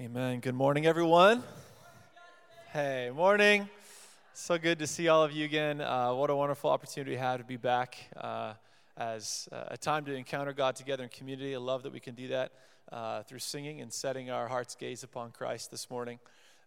Amen. Good morning, everyone. Hey, morning. So good to see all of you again. Uh, what a wonderful opportunity we have to be back uh, as uh, a time to encounter God together in community. I love that we can do that uh, through singing and setting our hearts' gaze upon Christ this morning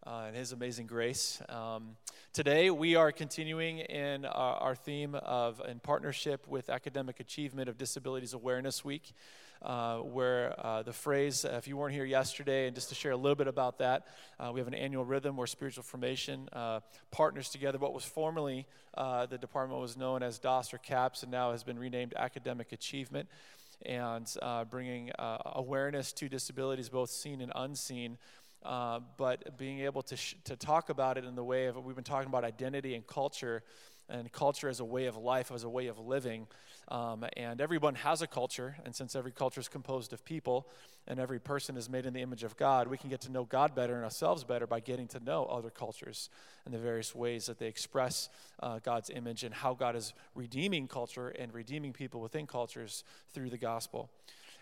uh, and His amazing grace. Um, today, we are continuing in our, our theme of in partnership with Academic Achievement of Disabilities Awareness Week uh, where uh, the phrase, uh, if you weren't here yesterday, and just to share a little bit about that, uh, we have an annual rhythm where spiritual formation uh, partners together. What was formerly the department was known as DOS or CAPS and now has been renamed Academic Achievement and bringing awareness to disabilities, both seen and unseen. Uh, but being able to, sh- to talk about it in the way of we've been talking about identity and culture and culture as a way of life as a way of living um, and everyone has a culture, and since every culture is composed of people and every person is made in the image of God, we can get to know God better and ourselves better by getting to know other cultures and the various ways that they express uh, God's image and how God is redeeming culture and redeeming people within cultures through the gospel.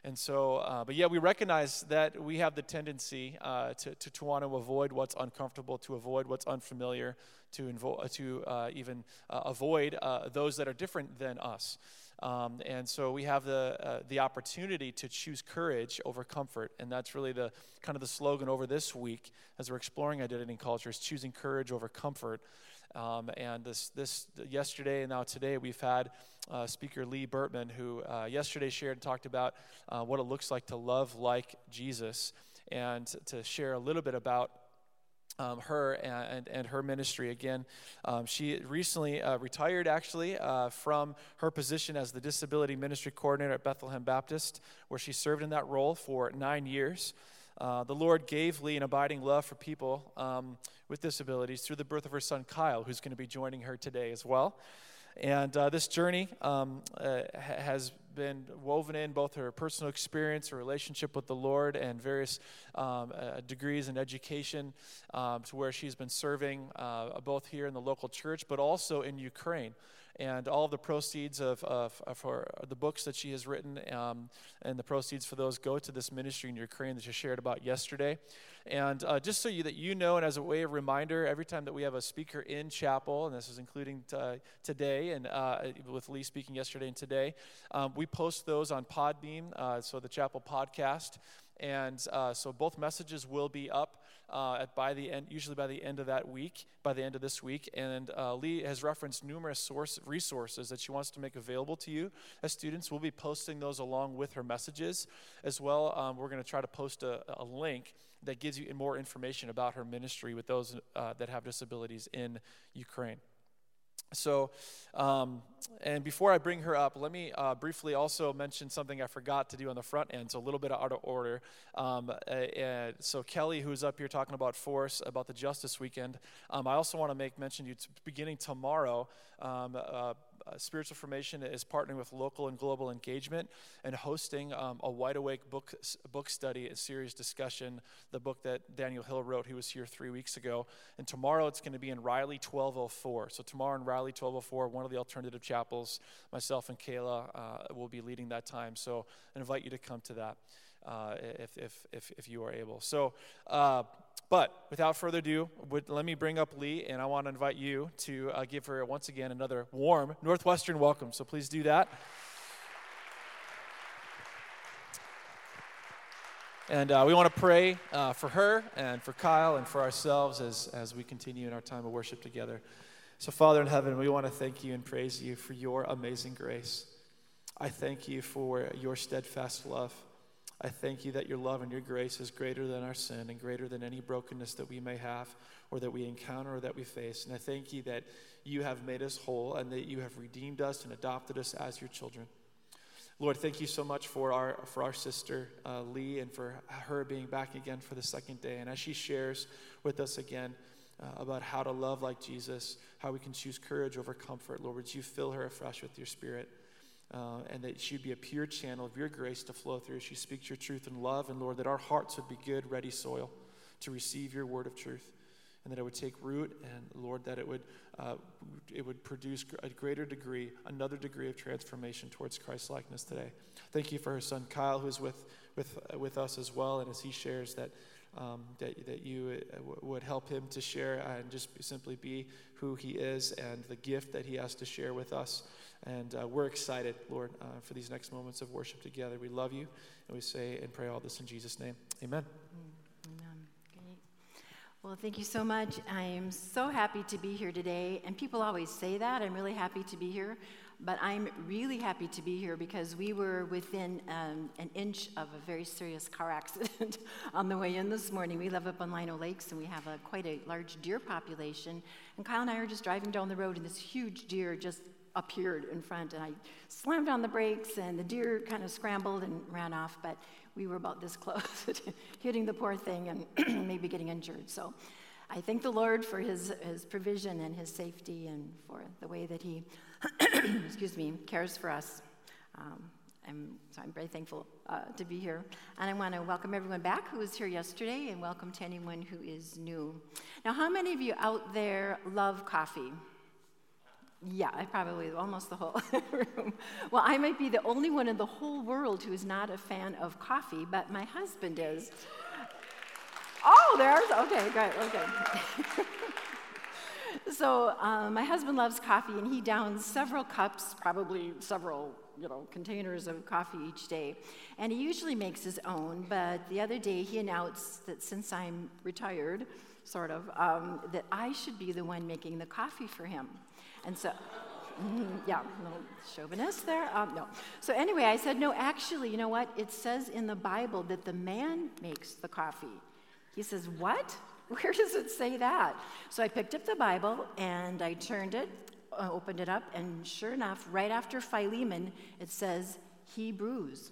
And so, uh, but yeah, we recognize that we have the tendency uh, to, to, to, want to avoid what's uncomfortable, to avoid what's unfamiliar, to, invo- to uh, even uh, avoid uh, those that are different than us. Um, and so we have the, uh, the opportunity to choose courage over comfort. And that's really the kind of the slogan over this week as we're exploring identity and culture is choosing courage over comfort. Um, and this, this yesterday and now today, we've had uh, Speaker Lee Burtman, who uh, yesterday shared and talked about uh, what it looks like to love like Jesus, and to share a little bit about um, her and, and, her ministry. Again, um, she recently uh, retired actually uh, from her position as the disability ministry coordinator at Bethlehem Baptist, where she served in that role for nine years. Uh, the Lord gave Lee an abiding love for people um, with disabilities through the birth of her son Kyle, who's going to be joining her today as well. And uh, this journey um, uh, has been woven in both her personal experience, her relationship with the Lord, and various um, uh, degrees in education um, to where she's been serving uh, both here in the local church, but also in Ukraine and all the proceeds of, of, of her, the books that she has written um, and the proceeds for those go to this ministry in Ukraine that you shared about yesterday. And uh, just so you that you know, and as a way of reminder, every time that we have a speaker in chapel, and this is including t- today, and uh, with Lee speaking yesterday and today, um, we post those on Podbean, uh, so the chapel podcast. And uh, so both messages will be up uh, at by the end, usually by the end of that week, by the end of this week. And uh, Lee has referenced numerous source resources that she wants to make available to you as students. We'll be posting those along with her messages as well. Um, we're going to try to post a, a, link that gives you more information about her ministry with those uh, that have disabilities in Ukraine. So, um, and before I bring her up, let me uh, briefly also mention something I forgot to do on the front end. So, a little bit out of order. Um, uh, so, Kelly, who's up here talking about Force, about the Justice Weekend, um, I also want to make mention to you, beginning tomorrow, um, uh, uh, Spiritual Formation is partnering with local and global engagement and hosting um, a White Awake book, book study, a series discussion, the book that Daniel Hill wrote. He was here three weeks ago. And tomorrow it's going to be in Riley 1204. So, tomorrow in Riley 1204, one of the alternative chapels, myself and Kayla uh, will be leading that time. So, I invite you to come to that. Uh, if, if, if, if you are able. So, uh, but without further ado, would, let me bring up Lee, and I want to invite you to uh, give her once again another warm Northwestern welcome. So please do that. And uh, we want to pray uh, for her and for Kyle and for ourselves as, as we continue in our time of worship together. So, Father in heaven, we want to thank you and praise you for your amazing grace. I thank you for your steadfast love. I thank you that your love and your grace is greater than our sin and greater than any brokenness that we may have or that we encounter or that we face. And I thank you that you have made us whole and that you have redeemed us and adopted us as your children. Lord, thank you so much for our, for our sister uh, Lee and for her being back again for the second day. And as she shares with us again uh, about how to love like Jesus, how we can choose courage over comfort, Lord, would you fill her afresh with your spirit? Uh, and that she'd be a pure channel of your grace to flow through. As she speaks your truth in love, and Lord, that our hearts would be good, ready soil to receive your word of truth, and that it would take root, and Lord, that it would uh, it would produce a greater degree, another degree of transformation towards Christ likeness today. Thank you for her son Kyle, who's with with with us as well, and as he shares that um, that, that you uh, would help him to share and just simply be who he is and the gift that he has to share with us. And uh, we're excited, Lord, uh, for these next moments of worship together. We love you, and we say and pray all this in Jesus' name. Amen. Amen. Well, thank you so much. I am so happy to be here today. And people always say that. I'm really happy to be here. But I'm really happy to be here because we were within um, an inch of a very serious car accident on the way in this morning. We live up on Lino Lakes and we have a, quite a large deer population. And Kyle and I are just driving down the road and this huge deer just appeared in front. And I slammed on the brakes and the deer kind of scrambled and ran off. But we were about this close to hitting the poor thing and maybe getting injured. So I thank the Lord for his, his provision and his safety and for the way that he excuse me, cares for us. Um, I'm, so I'm very thankful uh, to be here. And I want to welcome everyone back who was here yesterday and welcome to anyone who is new. Now, how many of you out there love coffee? Yeah, I probably almost the whole room. Well, I might be the only one in the whole world who is not a fan of coffee, but my husband is. Oh, there's, okay, great, okay. so um, my husband loves coffee, and he downs several cups, probably several you know containers of coffee each day, and he usually makes his own. But the other day, he announced that since I'm retired, sort of, um, that I should be the one making the coffee for him, and so. Yeah, no chauvinist there. Um, no. So anyway, I said, no, actually, you know what? It says in the Bible that the man makes the coffee. He says, what? Where does it say that? So I picked up the Bible and I turned it, uh, opened it up, and sure enough, right after Philemon, it says Hebrews.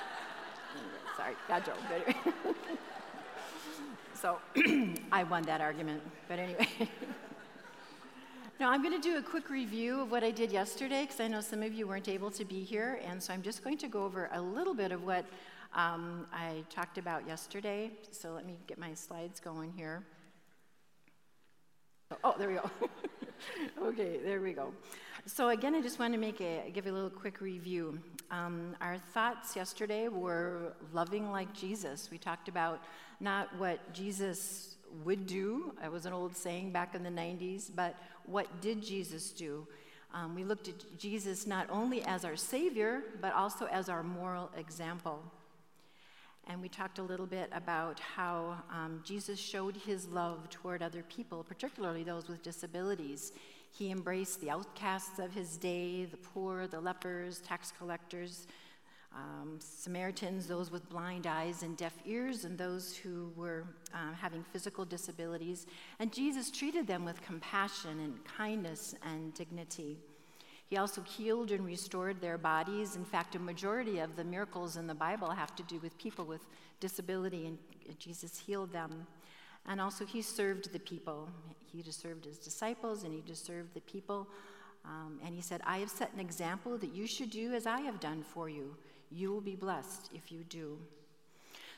Sorry, bad joke. so I won that argument. But anyway. Now I'm going to do a quick review of what I did yesterday because I know some of you weren't able to be here. And so I'm just going to go over a little bit of what um, I talked about yesterday. So let me get my slides going here. Oh, there we go. okay, there we go. So again, I just want to make a give a little quick review. Um, our thoughts yesterday were loving like Jesus. We talked about not what Jesus would do. It was an old saying back in the 90s, but what did Jesus do? Um, we looked at Jesus not only as our Savior, but also as our moral example. And we talked a little bit about how um, Jesus showed his love toward other people, particularly those with disabilities. He embraced the outcasts of his day, the poor, the lepers, tax collectors, um, Samaritans, those with blind eyes and deaf ears, and those who were uh, having physical disabilities. And Jesus treated them with compassion and kindness and dignity. He also healed and restored their bodies. In fact, a majority of the miracles in the Bible have to do with people with disability, and Jesus healed them. And also, he served the people. He just served his disciples, and he just served the people. Um, and he said, I have set an example that you should do as I have done for you. You will be blessed if you do.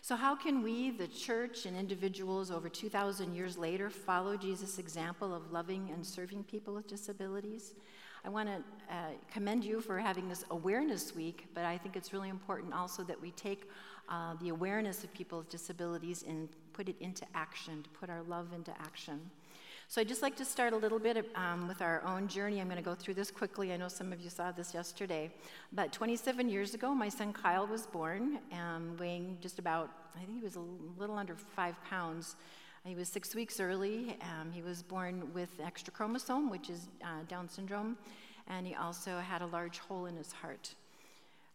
So, how can we, the church and individuals over 2,000 years later, follow Jesus' example of loving and serving people with disabilities? I want to uh, commend you for having this awareness week, but I think it's really important also that we take uh, the awareness of people with disabilities and put it into action, to put our love into action. So I'd just like to start a little bit um, with our own journey. I'm going to go through this quickly. I know some of you saw this yesterday. But 27 years ago, my son Kyle was born, um, weighing just about, I think he was a little under five pounds. He was six weeks early. Um, he was born with extra chromosome, which is uh, Down syndrome, and he also had a large hole in his heart.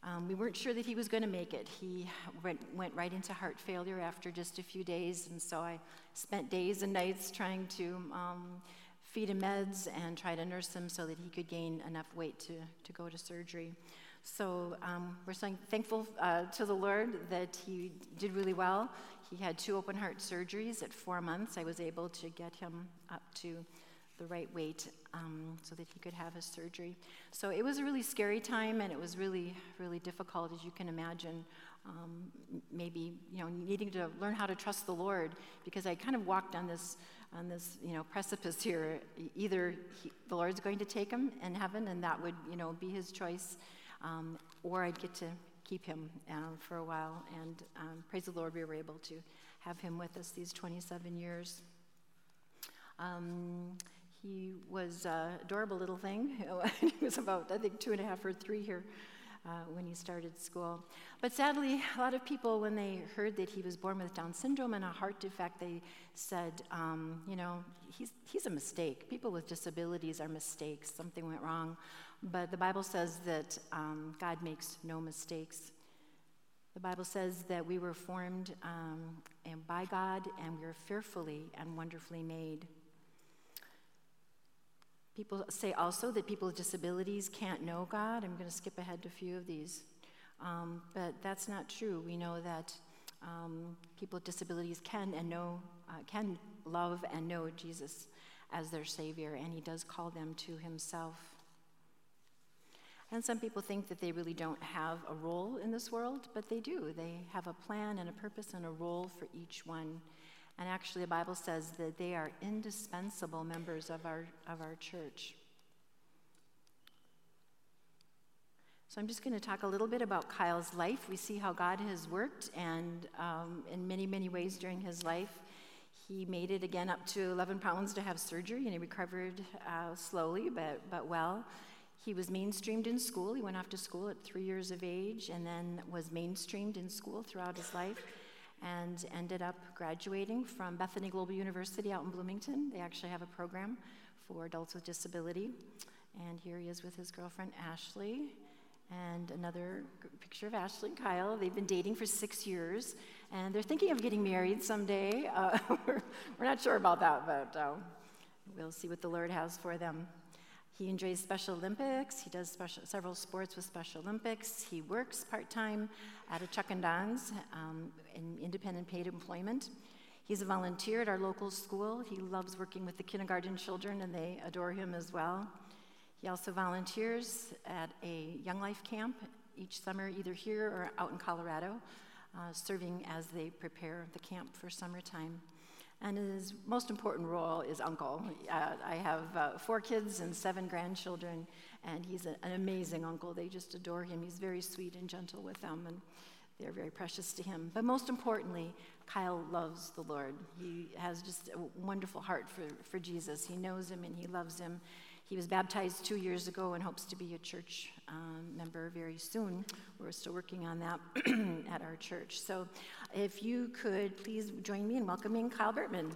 Um, we weren't sure that he was going to make it. He went, went, right into heart failure after just a few days, and so I spent days and nights trying to um, feed him meds and try to nurse him so that he could gain enough weight to, to go to surgery. So um, we're thankful uh, to the Lord that he did really well. He had two open heart surgeries at four months. I was able to get him up to the right weight um, so that he could have his surgery. So it was a really scary time, and it was really, really difficult, as you can imagine. Um, maybe you know needing to learn how to trust the Lord because I kind of walked on this on this you know precipice here. Either he, the Lord's going to take him in heaven, and that would you know be His choice, um, or I'd get to keep him uh, for a while. And um, praise the Lord, we were able to have him with us these 27 years. He was an adorable little thing. he was about, I think, two and a half or three here uh, when he started school. But sadly, a lot of people, when they heard that he was born with Down syndrome and a heart defect, they said, um, you know, he's, he's a mistake. People with disabilities are mistakes. Something went wrong. But the Bible says that um, God makes no mistakes. The Bible says that we were formed um, and by God and we are fearfully and wonderfully made. People say also that people with disabilities can't know God. I'm going to skip ahead to a few of these. Um, but that's not true. We know that um, people with disabilities can and know, uh, can love and know Jesus as their Savior, and He does call them to Himself. And some people think that they really don't have a role in this world, but they do. They have a plan and a purpose and a role for each one. And actually, the Bible says that they are indispensable members of our, of our church. So I'm just going to talk a little bit about Kyle's life. We see how God has worked, and um, in many, many ways during his life. He made it again up to 11 pounds to have surgery, and he recovered uh, slowly but, but well. He was mainstreamed in school. He went off to school at three years of age and then was mainstreamed in school throughout his life and ended up graduating from Bethany Global University out in Bloomington. They actually have a program for adults with disability. And here he is with his girlfriend Ashley. And another picture of Ashley and Kyle. They've been dating for six years, and they're thinking of getting married someday. Uh, we're, not sure about that, but uh, we'll see what the Lord has for them. He enjoys Special Olympics. He does special, several sports with Special Olympics. He works part time at a Chuck and Don's um, in independent paid employment. He's a volunteer at our local school. He loves working with the kindergarten children, and they adore him as well. He also volunteers at a Young Life camp each summer, either here or out in Colorado, uh, serving as they prepare the camp for summertime. And his most important role is uncle. Uh, I have uh, four kids and seven grandchildren, and he's a, an amazing uncle. They just adore him. He's very sweet and gentle with them, and they're very precious to him. But most importantly, Kyle loves the Lord. He has just a wonderful heart for, for Jesus. He knows him and he loves him. He was baptized two years ago and hopes to be a church um, member very soon. We're still working on that at our church. So if you could please join me in welcoming Kyle Bertman.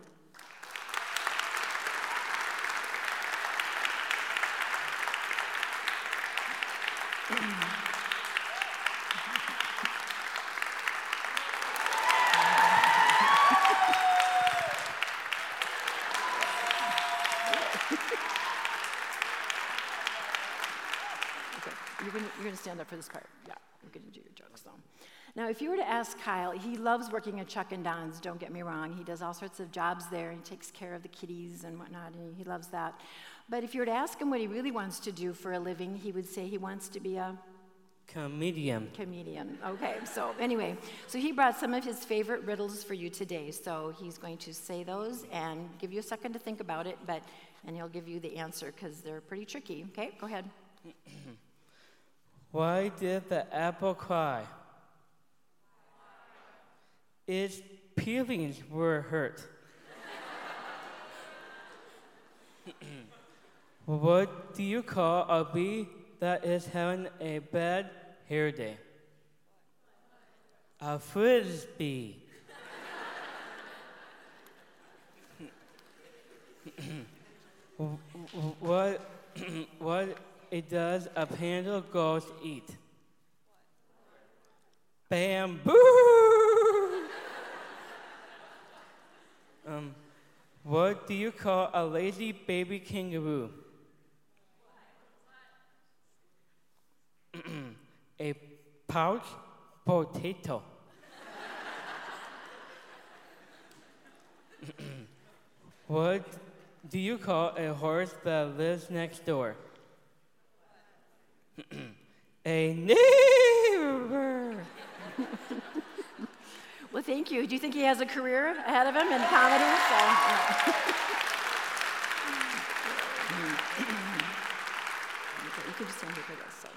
stand up for this part. Yeah, we're going to do your jokes though. Now, if you were to ask Kyle, he loves working at Chuck and Don's, don't get me wrong. He does all sorts of jobs there. He takes care of the kitties and whatnot, and he loves that. But if you were to ask him what he really wants to do for a living, he would say he wants to be a comedian. Comedian. Okay, so anyway, so he brought some of his favorite riddles for you today. So he's going to say those and give you a second to think about it, but and he'll give you the answer because they're pretty tricky. Okay, go ahead. Why did the apple cry? Its peelings were hurt. what do you call a bee that is having a bad hair day? A frisbee. what, what it does a panda ghost eat? Bamboo! um, what do you call a lazy baby kangaroo? a pouch potato. what do you call a horse that lives next door? a neighbor. well, thank you. Do you think he has a career ahead of him in comedy? So.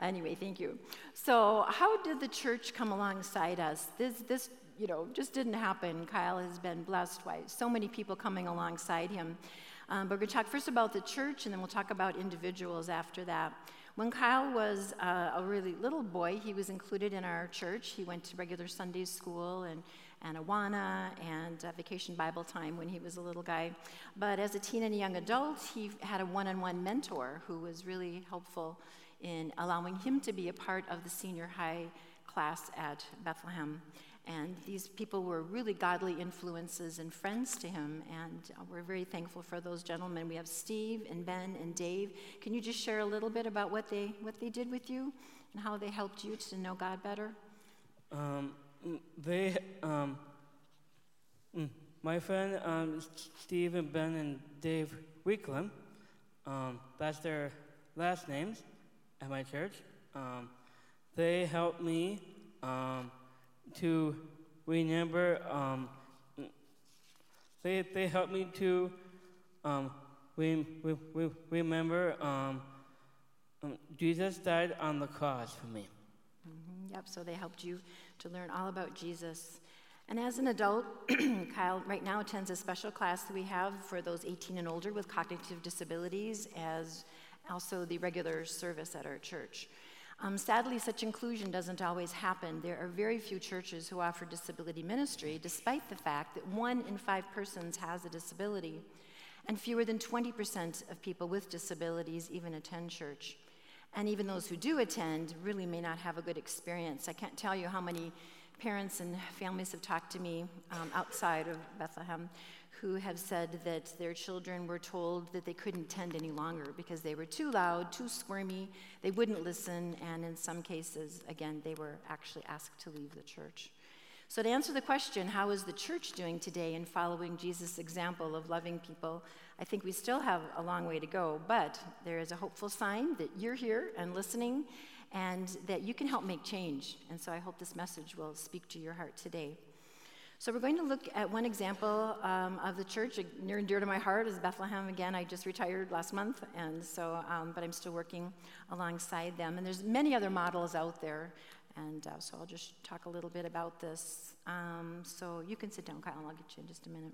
Anyway, thank you. So, how did the church come alongside us? This, this, you know, just didn't happen. Kyle has been blessed by so many people coming alongside him. Um, but we're going to talk first about the church, and then we'll talk about individuals after that. When Kyle was uh, a really little boy, he was included in our church. He went to regular Sunday school and, and Awana and uh, vacation Bible time when he was a little guy. But as a teen and a young adult, he had a one on one mentor who was really helpful in allowing him to be a part of the senior high class at Bethlehem. And these people were really godly influences and friends to him. And we're very thankful for those gentlemen. We have Steve and Ben and Dave. Can you just share a little bit about what they, what they did with you and how they helped you to know God better? Um, they, um, mm, my friend um, Steve and Ben and Dave Weeklam, um, that's their last names at my church. Um, they helped me um, to remember. Um, they they helped me to um, we, we, we remember um, um, Jesus died on the cross for me. Mm-hmm, yep. So they helped you to learn all about Jesus. And as an adult, Kyle right now attends a special class that we have for those 18 and older with cognitive disabilities, as also the regular service at our church. Um, sadly, such inclusion doesn't always happen. There are very few churches who offer disability ministry, despite the fact that one in five persons has a disability, and fewer than 20% of people with disabilities even attend church. And even those who do attend really may not have a good experience. I can't tell you how many parents and families have talked to me um, outside of Bethlehem who have said that their children were told that they couldn't tend any longer because they were too loud, too squirmy, they wouldn't listen, and in some cases, again, they were actually asked to leave the church. So, to answer the question, how is the church doing today in following Jesus' example of loving people? I think we still have a long way to go, but there is a hopeful sign that you're here and listening and that you can help make change. And so, I hope this message will speak to your heart today. So, we're going to look at one example um, of the church near and dear to my heart is Bethlehem. Again, I just retired last month, and so, um, but I'm still working alongside them. And there's many other models out there, and uh, so I'll just talk a little bit about this. Um, so, you can sit down, Kyle, and I'll get you in just a minute.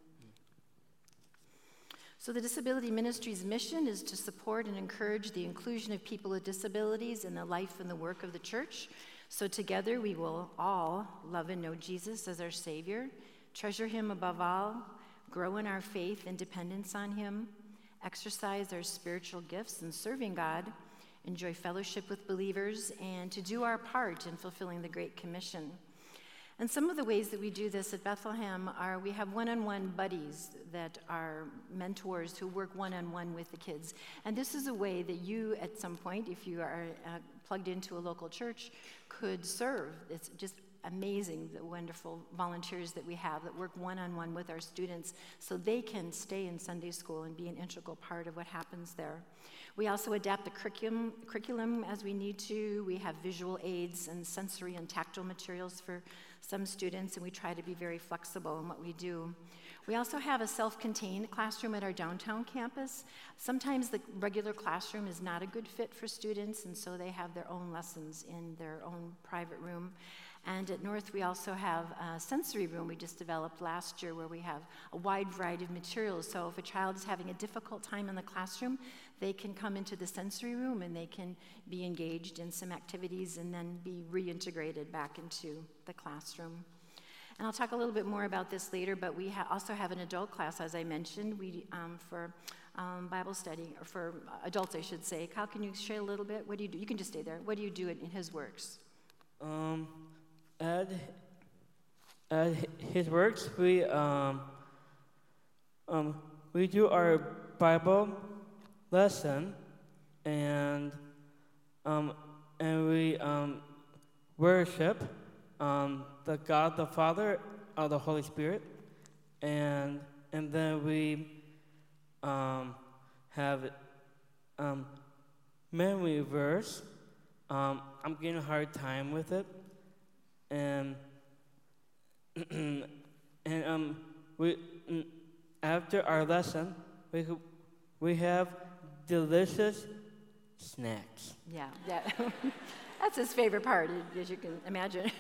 So, the Disability Ministry's mission is to support and encourage the inclusion of people with disabilities in the life and the work of the church. So together we will all love and know Jesus as our Savior, treasure Him above all, grow in our faith and dependence on Him, exercise our spiritual gifts in serving God, enjoy fellowship with believers, and to do our part in fulfilling the Great Commission. And some of the ways that we do this at Bethlehem are we have one on one buddies that are mentors who work one on one with the kids. And this is a way that you, at some point, if you are uh, plugged into a local church, could serve. It's just amazing the wonderful volunteers that we have that work one on one with our students so they can stay in Sunday school and be an integral part of what happens there. We also adapt the curriculum, curriculum as we need to. We have visual aids and sensory and tactile materials for some students, and we try to be very flexible in what we do. We also have a self contained classroom at our downtown campus. Sometimes the regular classroom is not a good fit for students, and so they have their own lessons in their own private room. And at North, we also have a sensory room we just developed last year where we have a wide variety of materials. So if a child is having a difficult time in the classroom, they can come into the sensory room and they can be engaged in some activities and then be reintegrated back into the classroom. And I'll talk a little bit more about this later, but we ha- also have an adult class, as I mentioned, we, um, for um, Bible study, or for adults, I should say. Kyle, can you share a little bit? What do you do? You can just stay there. What do you do in his works? Um, at, at his works, we, um, um, we do our Bible lesson and, um, and we um, worship um, the God the Father of the Holy Spirit and, and then we um, have um, memory verse. Um, I'm getting a hard time with it and and um, we after our lesson we we have delicious snacks. Yeah, yeah. That's his favorite part, as you can imagine.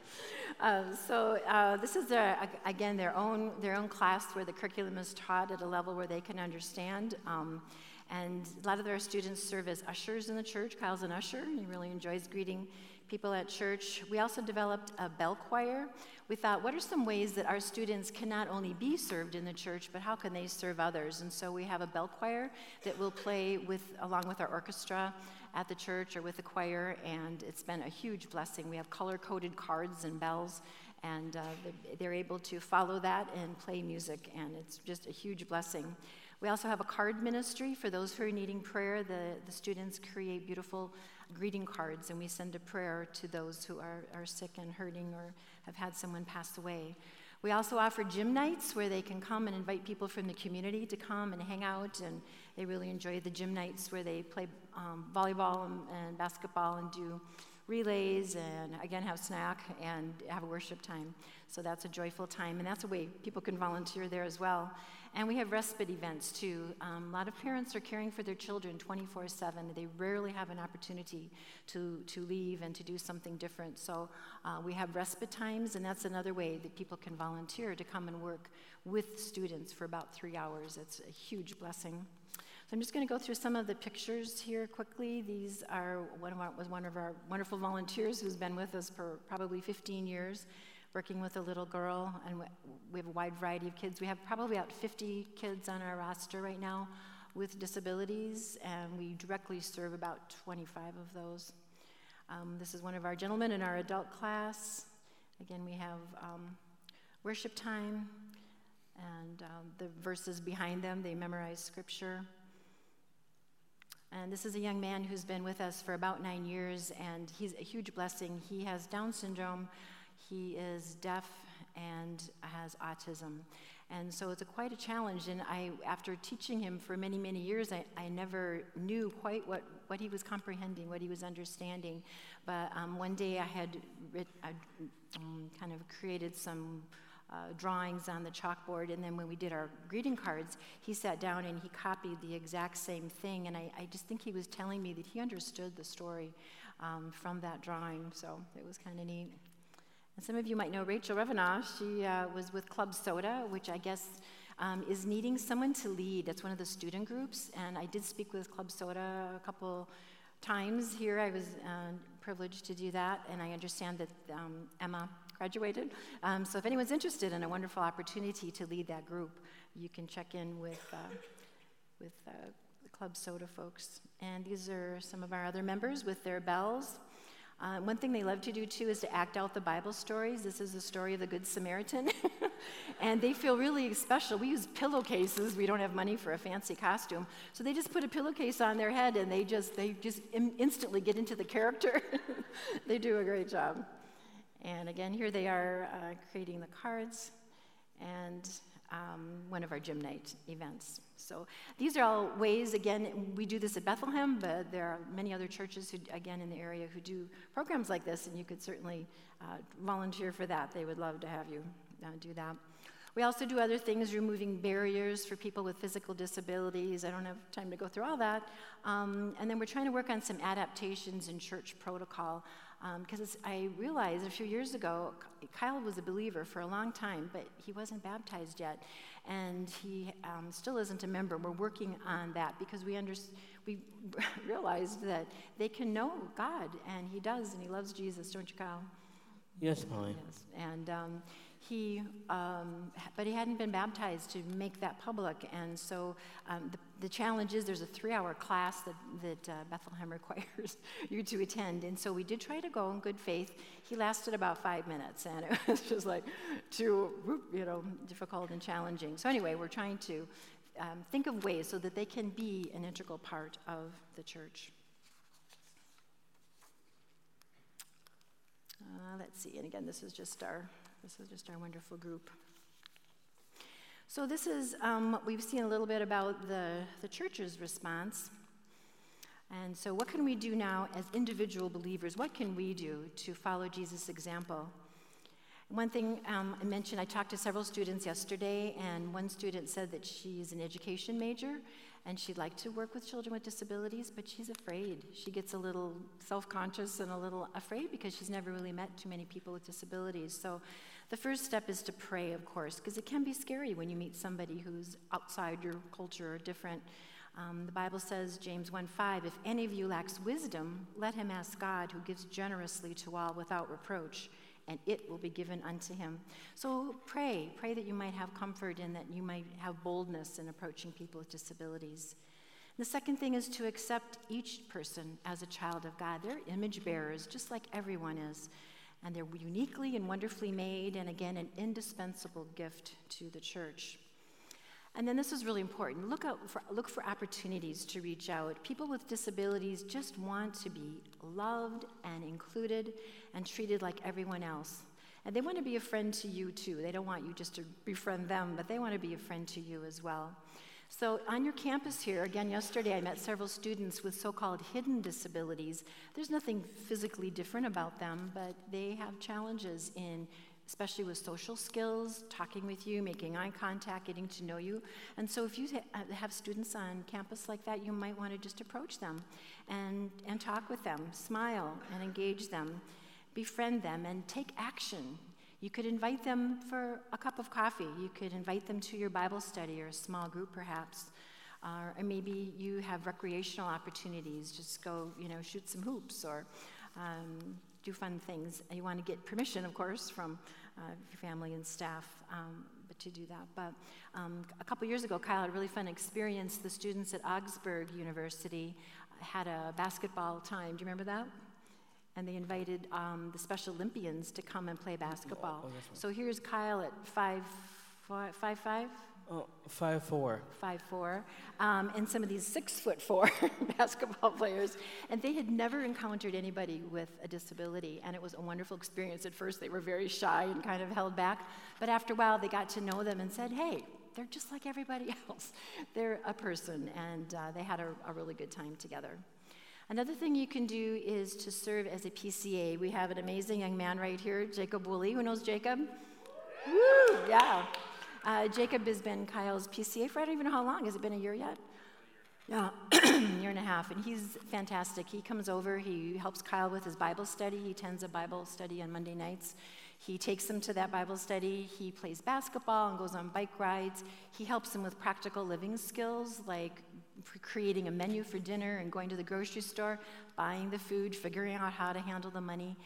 um, so uh, this is their, again their own their own class where the curriculum is taught at a level where they can understand. Um, and a lot of their students serve as ushers in the church. Kyle's an usher. He really enjoys greeting people at church. We also developed a bell choir. We thought, what are some ways that our students can not only be served in the church, but how can they serve others? And so we have a bell choir that will play with, along with our orchestra at the church or with the choir, and it's been a huge blessing. We have color coded cards and bells, and uh, they're able to follow that and play music, and it's just a huge blessing. We also have a card ministry for those who are needing prayer. The, the students create beautiful greeting cards, and we send a prayer to those who are, are sick and hurting or have had someone pass away. We also offer gym nights where they can come and invite people from the community to come and hang out, and they really enjoy the gym nights where they play um, volleyball and, and basketball and do relays and again have snack and have a worship time. So that's a joyful time, and that's a way people can volunteer there as well. And we have respite events too. Um, a lot of parents are caring for their children 24 7. They rarely have an opportunity to, to leave and to do something different. So uh, we have respite times, and that's another way that people can volunteer to come and work with students for about three hours. It's a huge blessing. So I'm just going to go through some of the pictures here quickly. These are one of our, was one of our wonderful volunteers who's been with us for probably 15 years working with a little girl, and we have a wide variety of kids. We have probably about 50 kids on our roster right now with disabilities, and we directly serve about 25 of those. Um, this is one of our gentlemen in our adult class. Again, we have um, worship time, and um, the verses behind them, they memorize scripture. And this is a young man who's been with us for about nine years, and he's a huge blessing. He has Down syndrome, he is deaf and has autism. And so it's a quite a challenge. And I, after teaching him for many, many years, I, I never knew quite what, what he was comprehending, what he was understanding. But um, one day I had writ, I, um, kind of created some uh, drawings on the chalkboard. And then when we did our greeting cards, he sat down and he copied the exact same thing. And I, I just think he was telling me that he understood the story um, from that drawing. So it was kind of neat. And some of you might know Rachel Revenaugh. She uh, was with Club Soda, which I guess um, is needing someone to lead. That's one of the student groups. And I did speak with Club Soda a couple times here. I was uh, privileged to do that. And I understand that um, Emma graduated. Um, so if anyone's interested in a wonderful opportunity to lead that group, you can check in with, uh, with uh, the Club Soda folks. And these are some of our other members with their bells. Uh, one thing they love to do too is to act out the Bible stories. This is the story of the Good Samaritan. and they feel really special. We use pillowcases. We don't have money for a fancy costume. So they just put a pillowcase on their head and they just, they just instantly get into the character. they do a great job. And again, here they are uh, creating the cards. And um, one of our gym night events. So these are all ways, again, we do this at Bethlehem, but there are many other churches who, again, in the area who do programs like this, and you could certainly uh, volunteer for that. They would love to have you uh, do that. We also do other things, removing barriers for people with physical disabilities. I don't have time to go through all that. Um, and then we're trying to work on some adaptations in church protocol because um, I realized a few years ago, Kyle was a believer for a long time, but he wasn't baptized yet, and he um, still isn't a member. We're working on that because we under, we realized that they can know God, and he does, and he loves Jesus, don't you, Kyle? Yes, Molly. Yes, and um, he, um, but he hadn't been baptized to make that public. And so um, the, the, challenge is there's a three hour class that, that uh, Bethlehem requires you to attend. And so we did try to go in good faith. He lasted about five minutes, and it was just like too, you know, difficult and challenging. So anyway, we're trying to um, think of ways so that they can be an integral part of the church. Uh, let's see, and again, this is just our this is just our wonderful group. So, this is, um, we've seen a little bit about the, the church's response. And so, what can we do now as individual believers? What can we do to follow Jesus' example? One thing um, I mentioned, I talked to several students yesterday, and one student said that she's an education major, and she'd like to work with children with disabilities, but she's afraid. She gets a little self conscious and a little afraid because she's never really met too many people with disabilities. So the first step is to pray, of course, because it can be scary when you meet somebody who's outside your culture or different. Um, the Bible says, James 1 5, if any of you lacks wisdom, let him ask God, who gives generously to all without reproach, and it will be given unto him. So pray. Pray that you might have comfort and that you might have boldness in approaching people with disabilities. The second thing is to accept each person as a child of God. They're image bearers, just like everyone is. And they're uniquely and wonderfully made, and again, an indispensable gift to the church. And then this is really important. Look out for look for opportunities to reach out. People with disabilities just want to be loved and included and treated like everyone else. And they want to be a friend to you too. They don't want you just to befriend them, but they want to be a friend to you as well. So, on your campus here, again, yesterday I met several students with so called hidden disabilities. There's nothing physically different about them, but they have challenges in especially with social skills, talking with you, making eye contact, getting to know you. And so, if you ha- uh, have students on campus like that, you might want to just approach them and, and talk with them, smile and engage them, befriend them, and take action. You could invite them for a cup of coffee. You could invite them to your Bible study or a small group, perhaps. Uh, or maybe you have recreational opportunities. Just go, you know, shoot some hoops or um, do fun things. You want to get permission, of course, from uh, your family and staff. Um, but to do that. But um, a couple years ago, Kyle had a really fun experience. The students at Augsburg University had a basketball time. Do you remember that? And they invited um, the Special Olympians to come and play basketball. Oh, so here's Kyle at five, five, five, five? Oh, five four. Five four, um, and some of these six foot four basketball players, and they had never encountered anybody with a disability, and it was a wonderful experience. At first, they were very shy and kind of held back, but after a while, they got to know them and said, "Hey, they're just like everybody else. They're a person," and uh, they had a, a really good time together. Another thing you can do is to serve as a PCA. We have an amazing young man right here, Jacob Woolley. Who knows Jacob? Woo! Yeah. Uh, Jacob has been Kyle's PCA for I don't even know how long. Has it been a year yet? Yeah, year and a half. And he's fantastic. He comes over, he helps Kyle with his Bible study. He attends a Bible study on Monday nights. He takes him to that Bible study. He plays basketball and goes on bike rides. He helps him with practical living skills like creating a menu for dinner and going to the grocery store, buying the food, figuring out how to handle the money,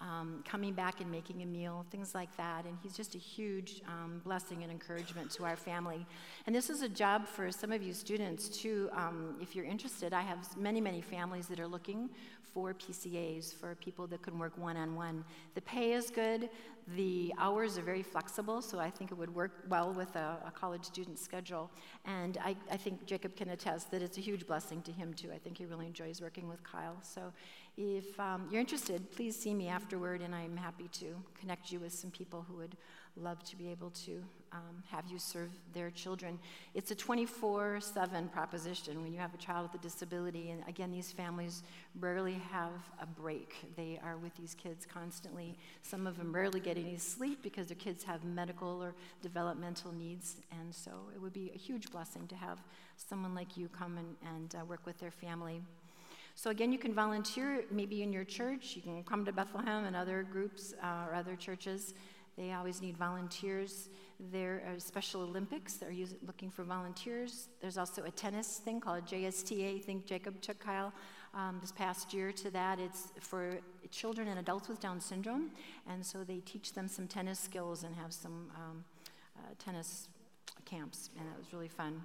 um, coming back and making a meal, things like that. And he's just a huge um, blessing and encouragement to our family. And this is a job for some of you students, too. Um, if you're interested, I have many, many families that are looking for PCAs, for people that can work one on one. The pay is good, the hours are very flexible, so I think it would work well with a, a college student schedule. And I, I, think Jacob can attest that it's a huge blessing to him, too. I think he really enjoys working with Kyle. So if um, you're interested, please see me afterward, and I'm happy to connect you with some people who would love to be able to um, have you serve their children. It's a 24 7 proposition when you have a child with a disability. And again, these families rarely have a break. They are with these kids constantly. Some of them rarely get any sleep because their kids have medical or developmental needs. And so it would be a huge blessing to have someone like you come and, and uh, work with their family. So, again, you can volunteer maybe in your church. You can come to Bethlehem and other groups uh, or other churches. They always need volunteers. There are Special Olympics. They're using, looking for volunteers. There's also a tennis thing called JSTA. I think Jacob took Kyle um, this past year to that. It's for children and adults with Down syndrome. And so they teach them some tennis skills and have some um, uh, tennis camps. And that was really fun.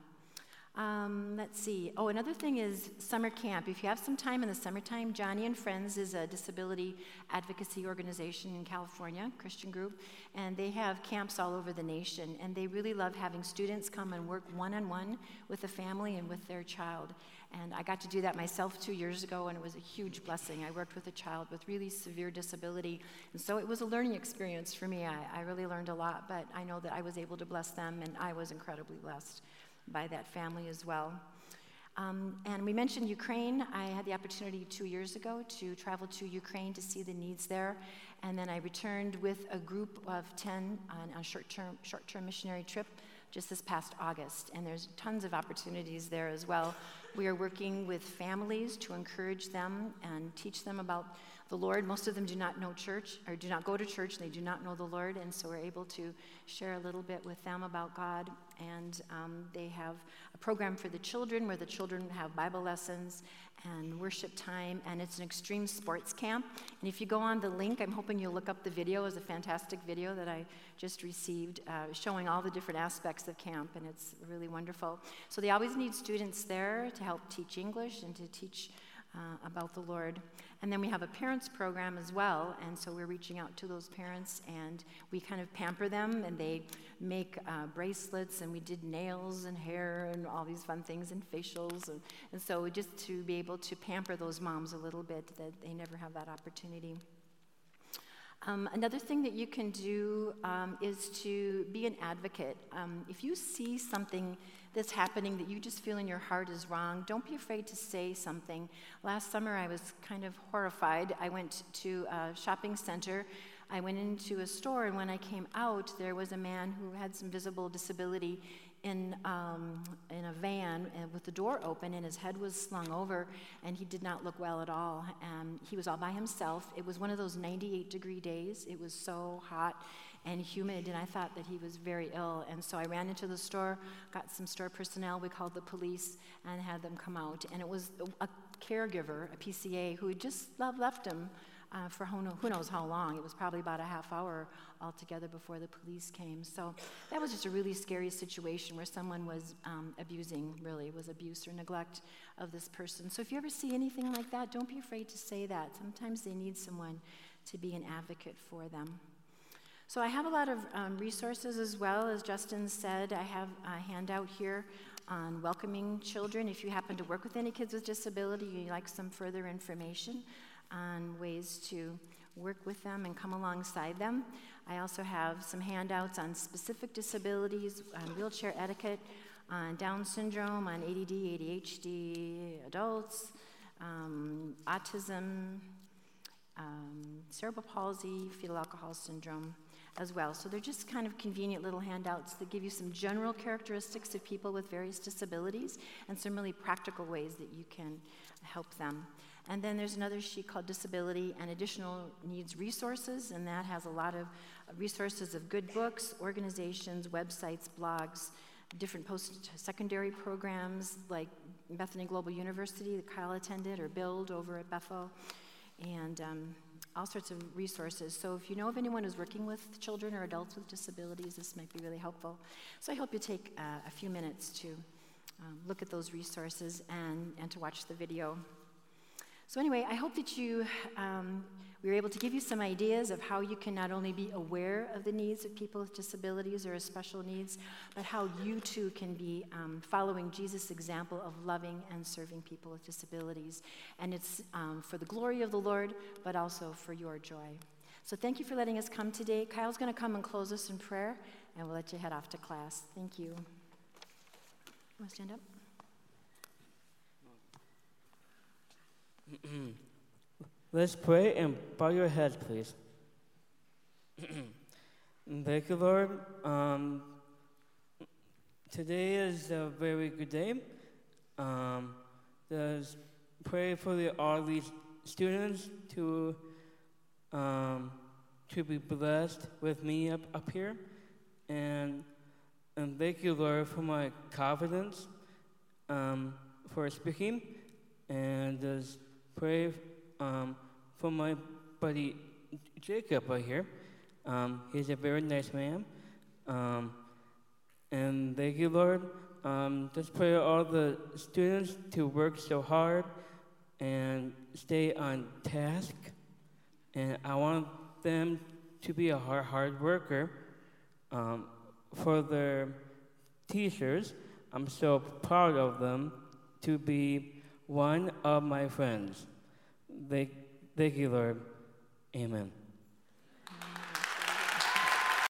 Um, let's see. Oh, another thing is summer camp. If you have some time in the summertime, Joni and Friends is a disability advocacy organization in California, Christian group, and they have camps all over the nation. And they really love having students come and work one on one with a family and with their child. And I got to do that myself two years ago, and it was a huge blessing. I worked with a child with really severe disability, and so it was a learning experience for me. I, I really learned a lot, but I know that I was able to bless them, and I was incredibly blessed by that family as well. Um, and we mentioned Ukraine. I had the opportunity two years ago to travel to Ukraine to see the needs there. And then I returned with a group of 10 on a short term, short term missionary trip just this past August, and there's tons of opportunities there as well. We are working with families to encourage them and teach them about the Lord. Most of them do not know church or do not go to church, they do not know the Lord, and so we're able to share a little bit with them about God. And um, they have a program for the children where the children have Bible lessons and worship time, and it's an extreme sports camp. And if you go on the link, I'm hoping you'll look up the video. It's a fantastic video that I just received uh, showing all the different aspects of camp, and it's really wonderful. So they always need students there to help teach English and to teach uh, about the Lord. And then we have a parents program as well, and so we're reaching out to those parents and we kind of pamper them and they make uh, bracelets and we did nails and hair and all these fun things and facials. And, and so just to be able to pamper those moms a little bit that they never have that opportunity. Um, another thing that you can do um, is to be an advocate. Um, if you see something that's happening that you just feel in your heart is wrong, don't be afraid to say something. Last summer, I was kind of horrified. I went to a shopping center. I went into a store, and when I came out, there was a man who had some visible disability in, um, in a van uh, with the door open, and his head was slung over, and he did not look well at all. And he was all by himself. It was one of those 98 degree days. It was so hot and humid, and I thought that he was very ill. And so I ran into the store, got some store personnel, we called the police, and had them come out. And it was a caregiver, a PCA, who had just left him uh, for who, who knows how long. It was probably about a half hour altogether before the police came. So that was just a really scary situation where someone was um, abusing, really, was abuse or neglect of this person. So if you ever see anything like that, don't be afraid to say that. Sometimes they need someone to be an advocate for them. So I have a lot of um, resources as well. As Justin said, I have a handout here on welcoming children. If you happen to work with any kids with disability, you'd like some further information on ways to work with them and come alongside them. I also have some handouts on specific disabilities, on wheelchair etiquette, on Down syndrome, on ADD, ADHD, adults, um, autism, um, cerebral palsy, fetal alcohol syndrome as well. So they're just kind of convenient little handouts that give you some general characteristics of people with various disabilities and some really practical ways that you can help them. And then there's another sheet called Disability and Additional Needs Resources, and that has a lot of resources of good books, organizations, websites, blogs, different post secondary programs like Bethany Global University that Kyle attended, or Build over at Bethel, and um, all sorts of resources. So if you know of anyone who's working with children or adults with disabilities, this might be really helpful. So I hope you take uh, a few minutes to um, look at those resources and, and to watch the video. So, anyway, I hope that you, um, we were able to give you some ideas of how you can not only be aware of the needs of people with disabilities or special needs, but how you too can be um, following Jesus' example of loving and serving people with disabilities. And it's um, for the glory of the Lord, but also for your joy. So, thank you for letting us come today. Kyle's going to come and close us in prayer, and we'll let you head off to class. Thank you. Want to stand up? Let's pray and bow your heads, please. Thank you, Lord. Um, today is a very good day. Um, let's pray for the, all these students to um, to be blessed with me up, up here. And, and thank you, Lord, for my confidence um, for speaking. And just pray um, for my buddy Jacob right here. Um, he's a very nice man. Um, and thank you, Lord. Um, just pray all the students to work so hard and stay on task. And I want them to be a hard, hard worker. Um, for their teachers, I'm so proud of them to be one of my friends. Thank, thank you, Lord. Amen.